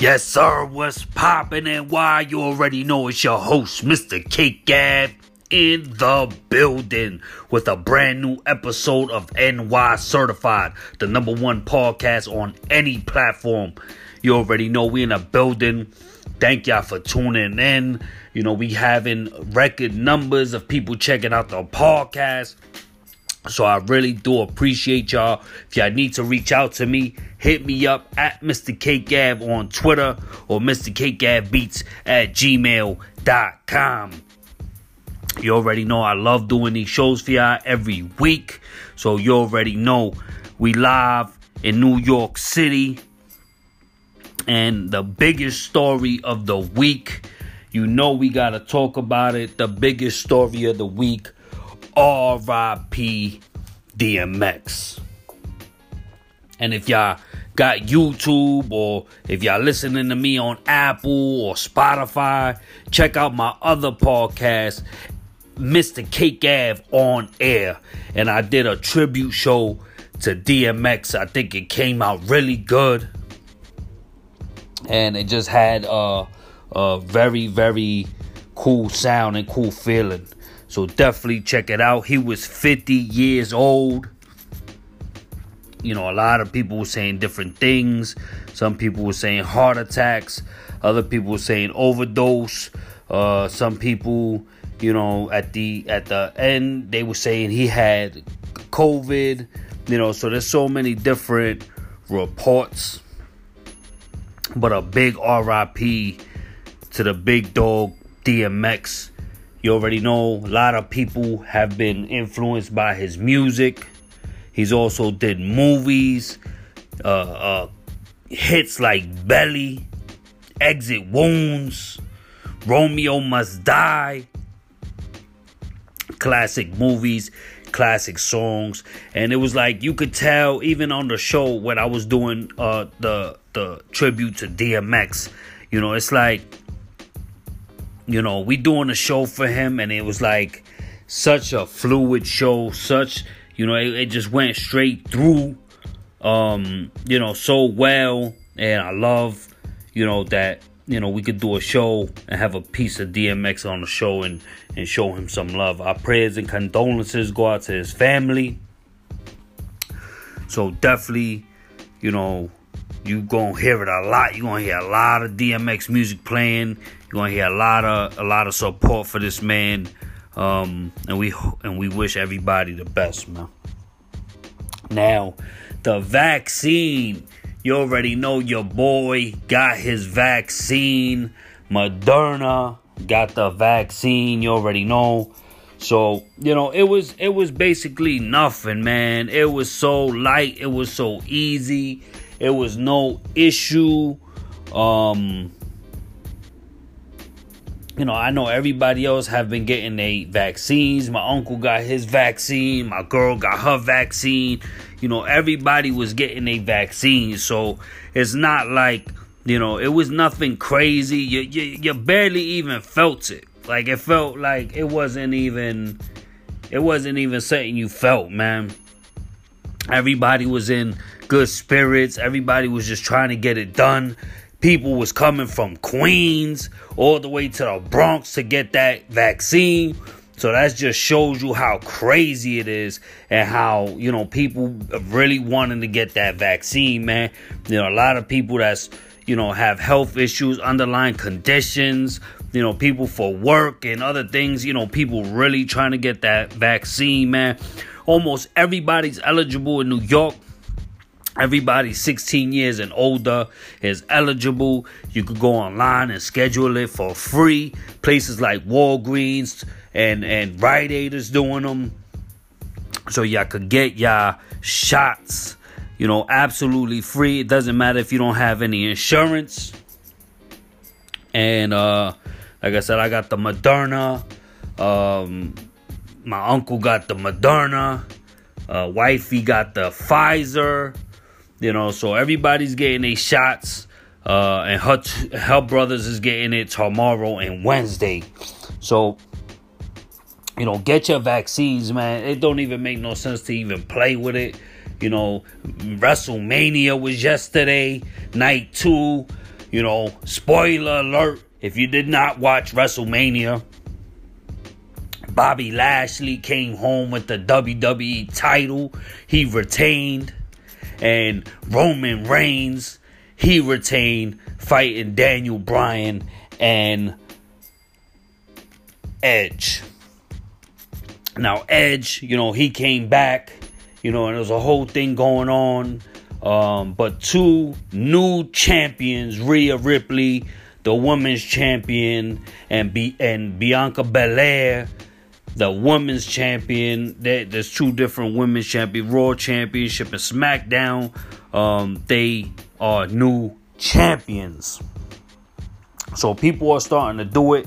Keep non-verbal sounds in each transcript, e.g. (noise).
Yes, sir, what's poppin' and why? You already know it's your host, Mr. K Gav, in the building with a brand new episode of NY Certified, the number one podcast on any platform. You already know we in a building. Thank y'all for tuning in. You know, we having record numbers of people checking out the podcast. So I really do appreciate y'all. If y'all need to reach out to me, hit me up at Mr. K Gav on Twitter or Mr. K Gav Beats at gmail.com. You already know I love doing these shows for y'all every week. So you already know we live in New York City. And the biggest story of the week, you know we gotta talk about it. The biggest story of the week RIP DMX. And if y'all got YouTube or if y'all listening to me on Apple or Spotify, check out my other podcast, Mr. K Gav on air. And I did a tribute show to DMX. I think it came out really good. And it just had a, a very, very cool sound and cool feeling. So definitely check it out. He was 50 years old. You know, a lot of people were saying different things. Some people were saying heart attacks. Other people were saying overdose. Uh, some people, you know, at the at the end they were saying he had COVID. You know, so there's so many different reports. But a big RIP to the big dog DMX you already know a lot of people have been influenced by his music. He's also did movies, uh, uh, hits like Belly, Exit Wounds, Romeo Must Die, classic movies, classic songs, and it was like you could tell even on the show when I was doing uh, the the tribute to DMX. You know, it's like you know, we doing a show for him, and it was like such a fluid show, such you know, it, it just went straight through, um, you know, so well, and I love, you know, that you know we could do a show and have a piece of DMX on the show and and show him some love. Our prayers and condolences go out to his family. So definitely, you know, you gonna hear it a lot. You gonna hear a lot of DMX music playing. You gonna hear a lot of a lot of support for this man. Um, and we and we wish everybody the best, man. Now, the vaccine. You already know your boy got his vaccine. Moderna got the vaccine. You already know. So, you know, it was it was basically nothing, man. It was so light, it was so easy. It was no issue. Um, you know, I know everybody else have been getting their vaccines. My uncle got his vaccine. My girl got her vaccine. You know, everybody was getting a vaccine. So it's not like, you know, it was nothing crazy. You, you, you barely even felt it. Like, it felt like it wasn't even, it wasn't even something you felt, man. Everybody was in good spirits. Everybody was just trying to get it done. People was coming from Queens all the way to the Bronx to get that vaccine. So that just shows you how crazy it is and how, you know, people really wanting to get that vaccine, man. You know, a lot of people that's, you know, have health issues, underlying conditions, you know, people for work and other things, you know, people really trying to get that vaccine, man. Almost everybody's eligible in New York Everybody 16 years and older is eligible. You could go online and schedule it for free. Places like Walgreens and, and Rite Aid is doing them. So y'all could get y'all shots, you know, absolutely free. It doesn't matter if you don't have any insurance. And uh like I said, I got the Moderna. Um my uncle got the Moderna. Uh, wifey got the Pfizer. You know, so everybody's getting their shots. Uh, and her, her brothers is getting it tomorrow and Wednesday. So, you know, get your vaccines, man. It don't even make no sense to even play with it. You know, WrestleMania was yesterday, night two. You know, spoiler alert if you did not watch WrestleMania, Bobby Lashley came home with the WWE title. He retained. And Roman Reigns, he retained fighting Daniel Bryan and Edge. Now, Edge, you know, he came back, you know, and there was a whole thing going on. Um, but two new champions, Rhea Ripley, the women's champion, and Be- and Bianca Belair, the women's champion. There's two different women's champion, Raw Championship and SmackDown. Um, they are new champions. So people are starting to do it.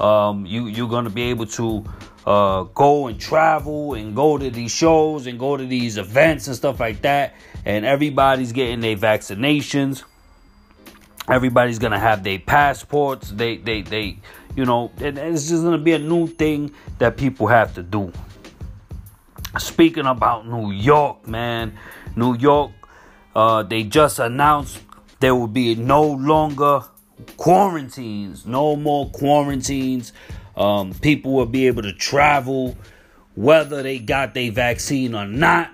Um, you you're gonna be able to uh, go and travel and go to these shows and go to these events and stuff like that. And everybody's getting their vaccinations. Everybody's gonna have their passports. They they they you know, and it's just gonna be a new thing that people have to do. Speaking about New York, man, New York, uh, they just announced there will be no longer quarantines, no more quarantines. Um, people will be able to travel whether they got their vaccine or not.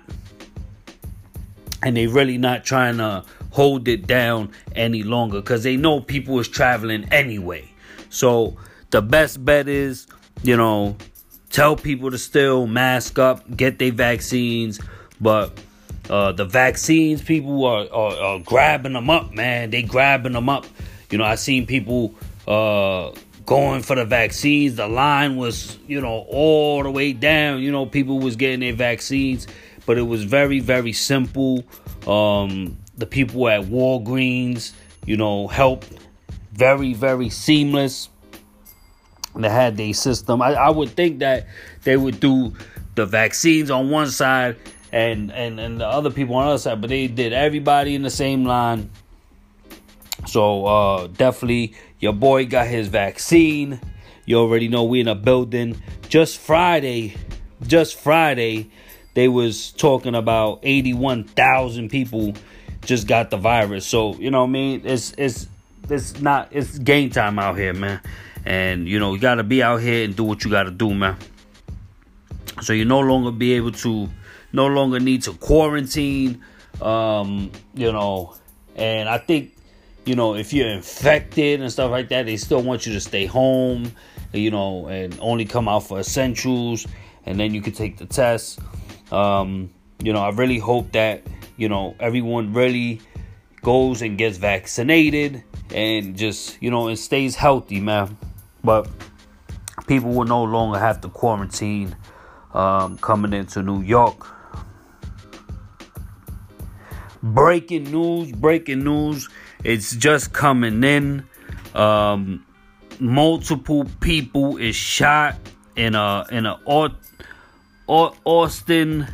And they really not trying to hold it down any longer because they know people is traveling anyway. So the best bet is, you know, tell people to still mask up, get their vaccines, but uh, the vaccines, people are, are, are, grabbing them up, man. They grabbing them up. You know, I seen people uh, going for the vaccines. The line was, you know, all the way down. You know, people was getting their vaccines, but it was very, very simple. Um, the people at Walgreens, you know, helped. Very, very seamless. They had their system. I, I would think that they would do the vaccines on one side and and and the other people on the other side, but they did everybody in the same line. So uh, definitely, your boy got his vaccine. You already know we in a building. Just Friday, just Friday, they was talking about eighty-one thousand people just got the virus. So you know, what I mean, it's it's it's not it's game time out here, man. And you know, you gotta be out here and do what you gotta do, man. So you no longer be able to no longer need to quarantine. Um, you know, and I think, you know, if you're infected and stuff like that, they still want you to stay home, you know, and only come out for essentials, and then you can take the test. Um, you know, I really hope that, you know, everyone really goes and gets vaccinated and just, you know, and stays healthy, man. But people will no longer have to quarantine um, coming into New York. Breaking news, breaking news. It's just coming in. Um, multiple people is shot in a in a Austin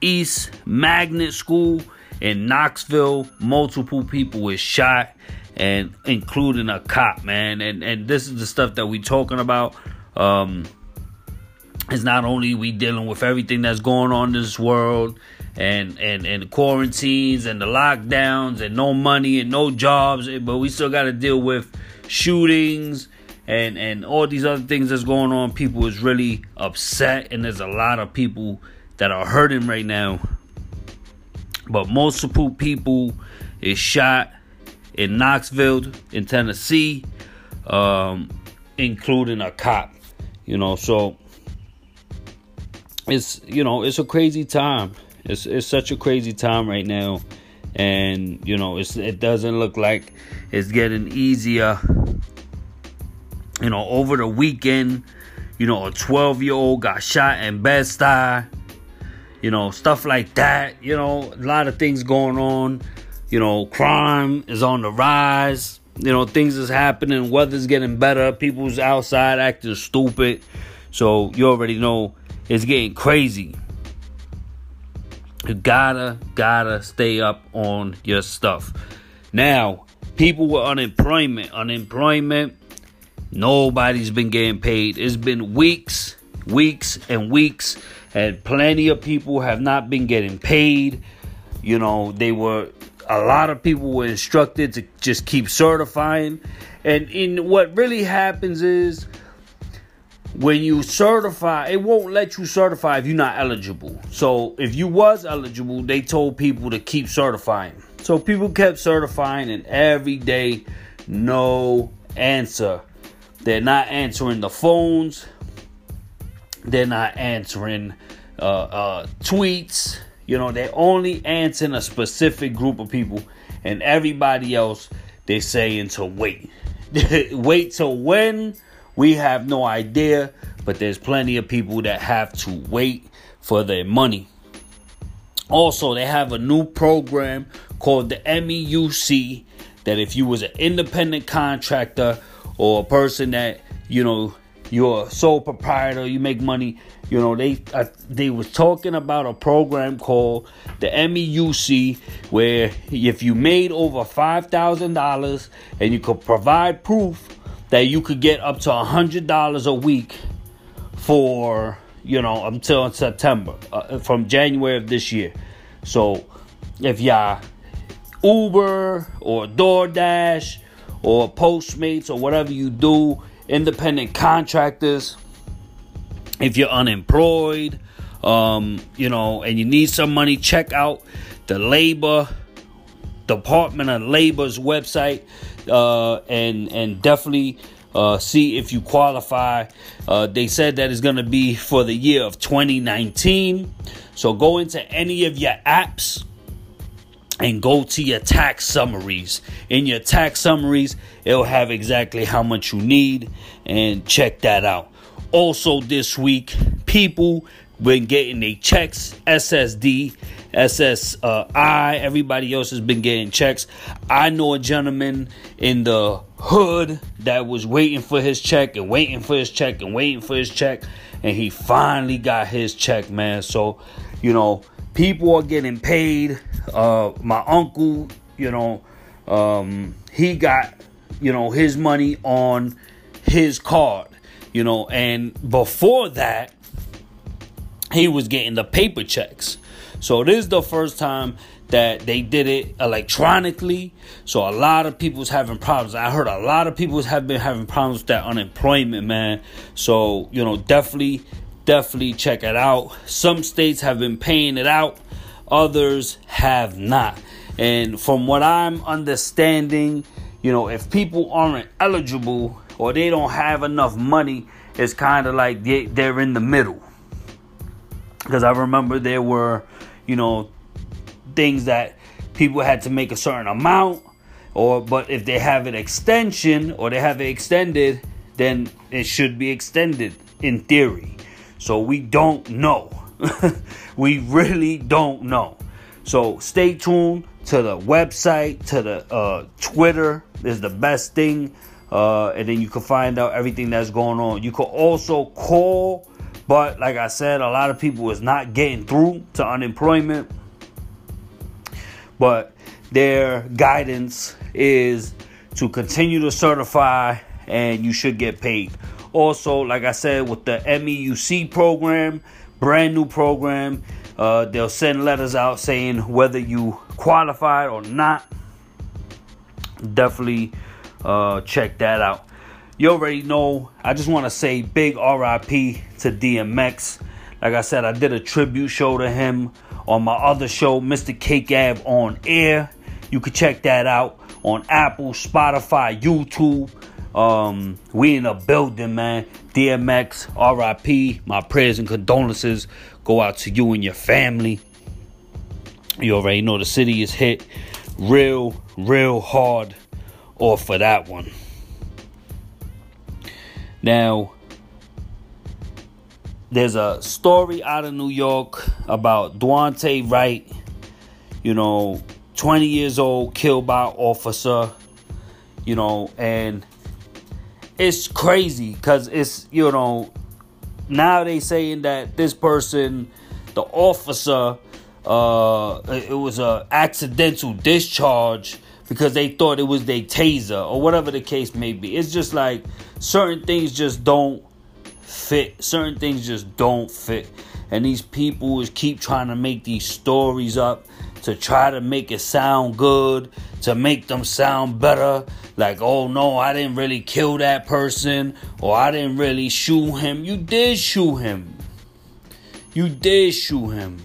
East Magnet School in Knoxville. Multiple people is shot, and including a cop, man. And and this is the stuff that we talking about. Um, it's not only we dealing with everything that's going on in this world and and and quarantines and the lockdowns and no money and no jobs but we still got to deal with shootings and and all these other things that's going on people is really upset and there's a lot of people that are hurting right now but multiple people is shot in Knoxville in Tennessee um, including a cop you know so it's you know it's a crazy time it's it's such a crazy time right now, and you know it's it doesn't look like it's getting easier. You know, over the weekend, you know, a 12 year old got shot in Bed Stuy. You know, stuff like that. You know, a lot of things going on. You know, crime is on the rise. You know, things is happening. Weather's getting better. People's outside acting stupid. So you already know it's getting crazy. You gotta, gotta stay up on your stuff. Now, people with unemployment, unemployment, nobody's been getting paid. It's been weeks, weeks, and weeks, and plenty of people have not been getting paid. You know, they were a lot of people were instructed to just keep certifying. And in what really happens is when you certify, it won't let you certify if you're not eligible. So if you was eligible, they told people to keep certifying. So people kept certifying and every day no answer. They're not answering the phones. They're not answering uh, uh, tweets. You know, they're only answering a specific group of people, and everybody else they're saying to wait. (laughs) wait till when? We have no idea, but there's plenty of people that have to wait for their money. Also, they have a new program called the MEUC that if you was an independent contractor or a person that, you know, you're a sole proprietor, you make money, you know, they uh, they was talking about a program called the MEUC where if you made over $5,000 and you could provide proof that you could get up to a $100 a week for, you know, until September uh, from January of this year. So, if y'all Uber or DoorDash or Postmates or whatever you do, independent contractors, if you're unemployed, um, you know, and you need some money, check out the labor Department of Labor's website uh, and and definitely uh, see if you qualify. Uh, they said that it's going to be for the year of 2019. So go into any of your apps and go to your tax summaries. In your tax summaries, it'll have exactly how much you need and check that out. Also, this week, people been getting their checks, SSD, SSI. Everybody else has been getting checks. I know a gentleman in the hood that was waiting for his check and waiting for his check and waiting for his check, and he finally got his check, man. So, you know, people are getting paid. Uh, my uncle, you know, um, he got, you know, his money on his card you know, and before that, he was getting the paper checks. So this is the first time that they did it electronically. So a lot of people's having problems. I heard a lot of people have been having problems with that unemployment, man. So, you know, definitely, definitely check it out. Some states have been paying it out, others have not. And from what I'm understanding, you know, if people aren't eligible or they don't have enough money, it's kind of like they, they're in the middle. Because I remember there were, you know, things that people had to make a certain amount, or but if they have an extension or they have it extended, then it should be extended in theory. So we don't know. (laughs) we really don't know. So stay tuned to the website, to the uh, Twitter is the best thing. Uh, and then you can find out everything that's going on. You can also call, but like I said, a lot of people is not getting through to unemployment. But their guidance is to continue to certify and you should get paid. Also, like I said, with the MEUC program, brand new program, uh, they'll send letters out saying whether you qualified or not. Definitely uh, check that out. You already know. I just want to say big RIP to DMX. Like I said, I did a tribute show to him on my other show, Mr. K Gav on Air. You can check that out on Apple, Spotify, YouTube. Um, we in a building, man. DMX, RIP. My prayers and condolences go out to you and your family. You already know the city is hit real, real hard off for that one. Now, there's a story out of New York about Daunte Wright, you know, 20 years old, killed by officer, you know, and it's crazy because it's, you know, now they saying that this person, the officer, uh, it was a accidental discharge because they thought it was their taser or whatever the case may be. It's just like certain things just don't fit. Certain things just don't fit. And these people keep trying to make these stories up to try to make it sound good, to make them sound better. Like, oh no, I didn't really kill that person, or I didn't really shoot him. You did shoot him. You did shoot him.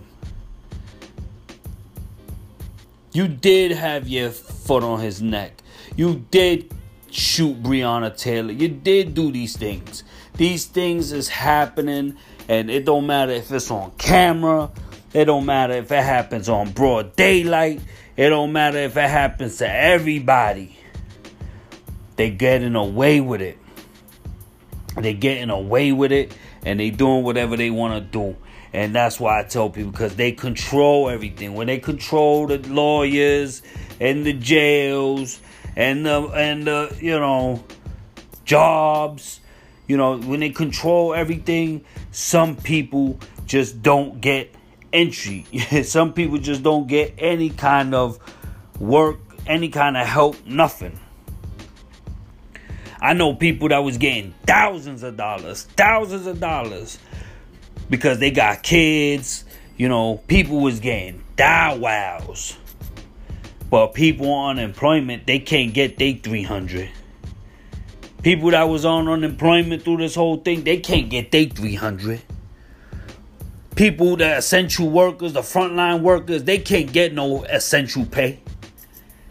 You did have your foot on his neck. You did shoot Breonna Taylor. You did do these things. These things is happening, and it don't matter if it's on camera. It don't matter if it happens on broad daylight. It don't matter if it happens to everybody. They getting away with it. They getting away with it, and they doing whatever they want to do. And that's why I tell people because they control everything. When they control the lawyers and the jails and the and the you know jobs you know, when they control everything, some people just don't get entry. (laughs) some people just don't get any kind of work, any kind of help, nothing. I know people that was getting thousands of dollars, thousands of dollars because they got kids, you know, people was getting die wows. But people on unemployment, they can't get their 300. People that was on unemployment through this whole thing, they can't get their 300. People that essential workers, the frontline workers, they can't get no essential pay.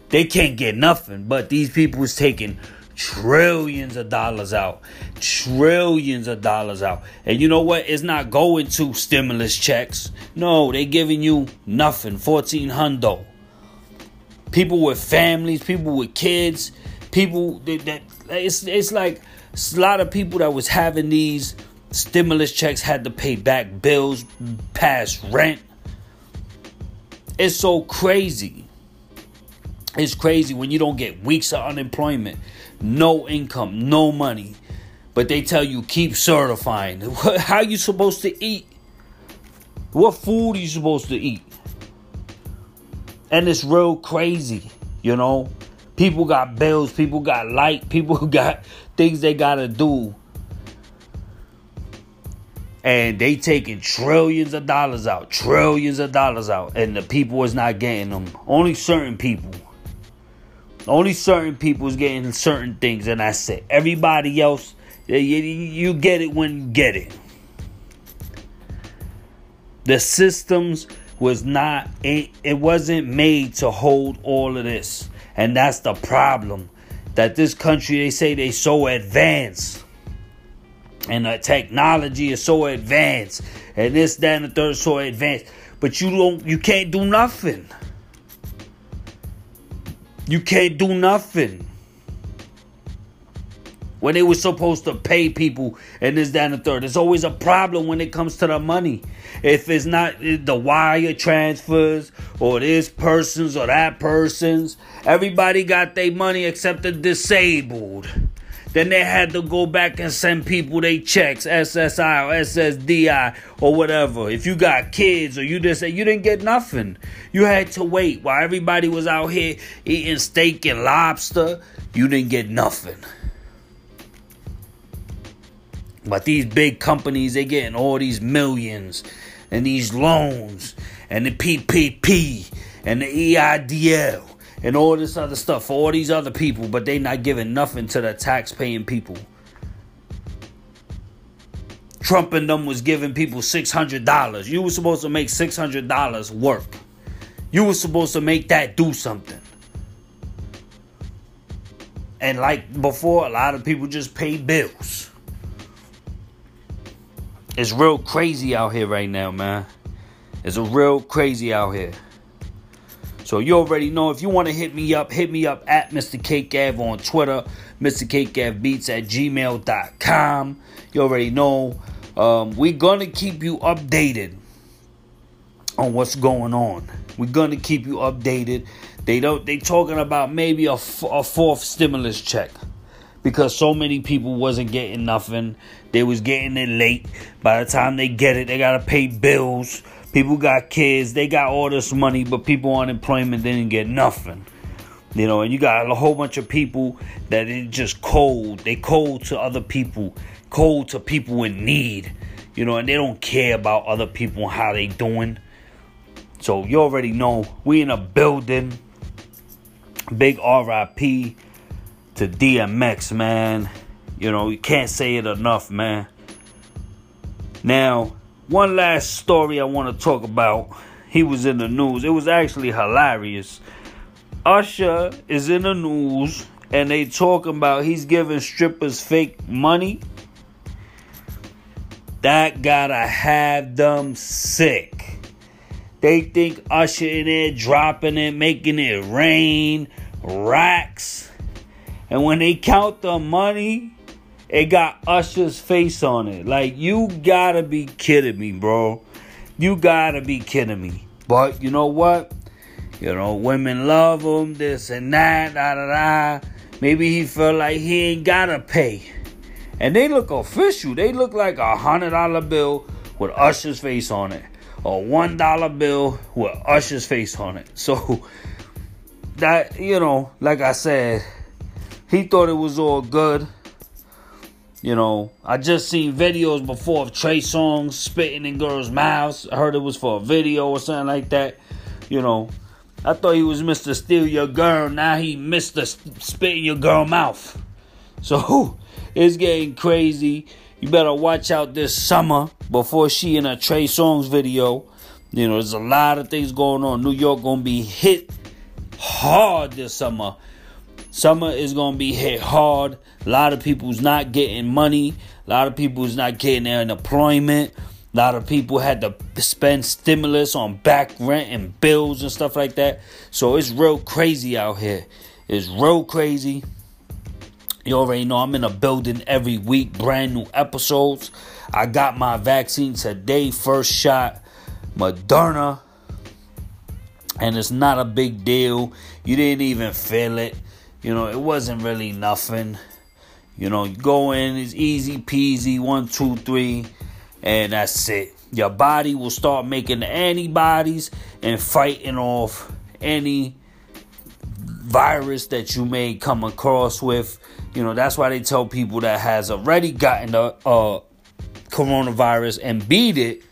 They can't get nothing. But these people is taking trillions of dollars out. Trillions of dollars out. And you know what? It's not going to stimulus checks. No, they giving you nothing. 14 hundo. People with families, people with kids, people that, that it's it's like a lot of people that was having these stimulus checks had to pay back bills, past rent. It's so crazy. It's crazy when you don't get weeks of unemployment, no income, no money, but they tell you keep certifying. (laughs) How you supposed to eat? What food are you supposed to eat? And it's real crazy, you know. People got bills, people got light, (laughs) people got things they gotta do. And they taking trillions of dollars out, trillions of dollars out, and the people is not getting them. Only certain people. Only certain people is getting certain things, and that's it. Everybody else, you get it when you get it. The systems was not, it, it wasn't made to hold all of this. And that's the problem. That this country, they say they so advanced. And the technology is so advanced. And this, that, and the third so advanced. But you don't you can't do nothing. You can't do nothing when they were supposed to pay people and this, that, and the third. There's always a problem when it comes to the money. If it's not the wire transfers or this person's or that person's, everybody got their money except the disabled. Then they had to go back and send people their checks, SSI or SSDI or whatever. If you got kids or you just you didn't get nothing, you had to wait while everybody was out here eating steak and lobster. You didn't get nothing. But these big companies, they getting all these millions and these loans and the PPP and the EIDL and all this other stuff for all these other people, but they not giving nothing to the tax-paying people. Trump and them was giving people $600. You were supposed to make $600 work. You were supposed to make that do something. And like before, a lot of people just pay bills. It's real crazy out here right now, man. It's a real crazy out here. So you already know if you want to hit me up, hit me up at Mr. K Gav on Twitter, Mr. K Gav Beats at gmail.com. You already know. Um, we're gonna keep you updated on what's going on. We're gonna keep you updated. They don't. They talking about maybe a, f- a fourth stimulus check because so many people wasn't getting nothing. They was getting it late. By the time they get it, they gotta pay bills. People got kids, they got all this money, but people on unemployment didn't get nothing. You know, and you got a whole bunch of people that is just cold. They cold to other people, cold to people in need. You know, and they don't care about other people and how they doing. So you already know we in a building. Big RIP to DMX, man. You know, you can't say it enough, man. Now, one last story I want to talk about. He was in the news. It was actually hilarious. Usher is in the news and they talking about he's giving strippers fake money. That gotta have them sick. They think Usher in there dropping it, making it rain, racks. And when they count the money, it got Usher's face on it. Like, you gotta be kidding me, bro. You gotta be kidding me. But you know what? You know, women love him, this and that, da da da. Maybe he felt like he ain't gotta pay. And they look official. They look like a hundred dollar bill with Usher's face on it. A one dollar bill with Usher's face on it. So that you know, like I said, he thought it was all good. You know, I just seen videos before of Trey Songz spitting in girls' mouths. I heard it was for a video or something like that. You know, I thought he was Mr. Steal Your Girl. Now he Mr. Spit in Your Girl Mouth. So (laughs) it's getting crazy. You better watch out this summer before she in a Trey Songz video. You know, there's a lot of things going on. New York gonna be hit hard this summer. Summer is gonna be hit hard. A lot of people's not getting money. A lot of people's not getting their unemployment. A lot of people had to spend stimulus on back rent and bills and stuff like that. So it's real crazy out here. It's real crazy. You already know I'm in a building every week, brand new episodes. I got my vaccine today, first shot, Moderna. And it's not a big deal. You didn't even feel it. You know, it wasn't really nothing. You know, you go in, it's easy peasy, one, two, three, and that's it. Your body will start making antibodies and fighting off any virus that you may come across with. You know, that's why they tell people that has already gotten the uh, coronavirus and beat it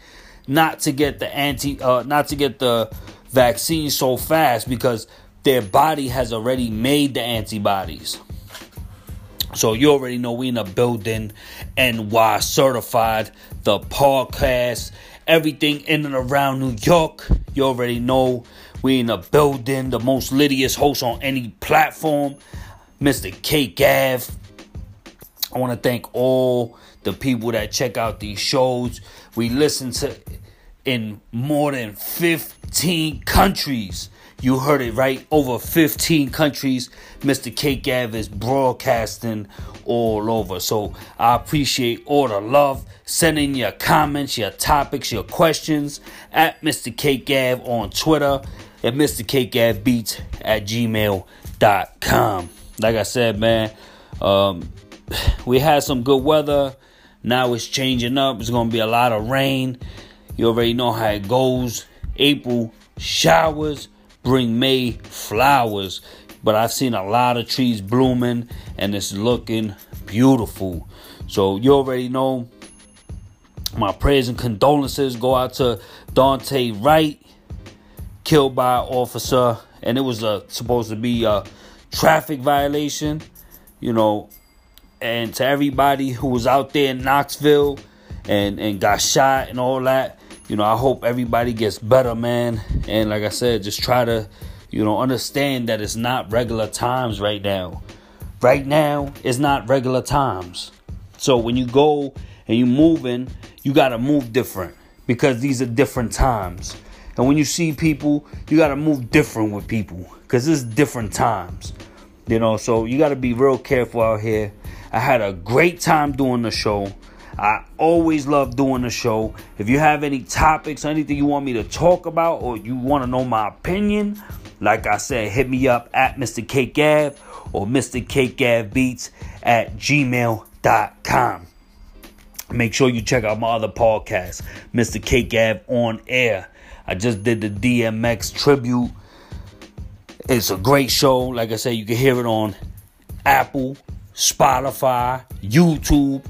not to get the anti uh, not to get the vaccine so fast because their body has already made the antibodies. So you already know we in a building NY certified, the podcast, everything in and around New York. You already know we in a building, the most littiest host on any platform, Mr. K Gav. I want to thank all the people that check out these shows. We listen to in more than 15 countries. You heard it right. Over 15 countries, Mr. K Gav is broadcasting all over. So I appreciate all the love. Send in your comments, your topics, your questions at Mr. K Gav on Twitter at Mr. K Gav Beats at gmail.com. Like I said, man, um, (sighs) we had some good weather. Now it's changing up. It's going to be a lot of rain. You already know how it goes. April showers bring May flowers. But I've seen a lot of trees blooming and it's looking beautiful. So you already know my prayers and condolences go out to Daunte Wright, killed by an officer, and it was a, supposed to be a traffic violation, you know. And to everybody who was out there in Knoxville and, and got shot and all that, you know, I hope everybody gets better, man. And like I said, just try to, you know, understand that it's not regular times right now. Right now, it's not regular times. So when you go and you moving, you gotta move different because these are different times. And when you see people, you gotta move different with people because it's different times. You know, so you gotta be real careful out here. I had a great time doing the show. I always love doing the show. If you have any topics, or anything you want me to talk about, or you want to know my opinion, like I said, hit me up at Mr. Gav or Mr. K Gav Beats at gmail.com. Make sure you check out my other podcast, Mr. Gav on Air. I just did the DMX tribute. It's a great show. Like I said, you can hear it on Apple, Spotify, YouTube,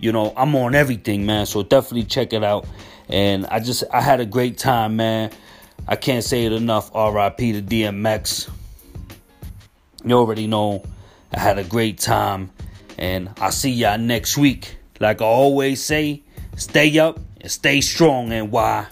you know, I'm on everything, man. So definitely check it out. And I just I had a great time, man. I can't say it enough. RIP to DMX. You already know I had a great time. And I'll see y'all next week. Like I always say, stay up and stay strong, and why?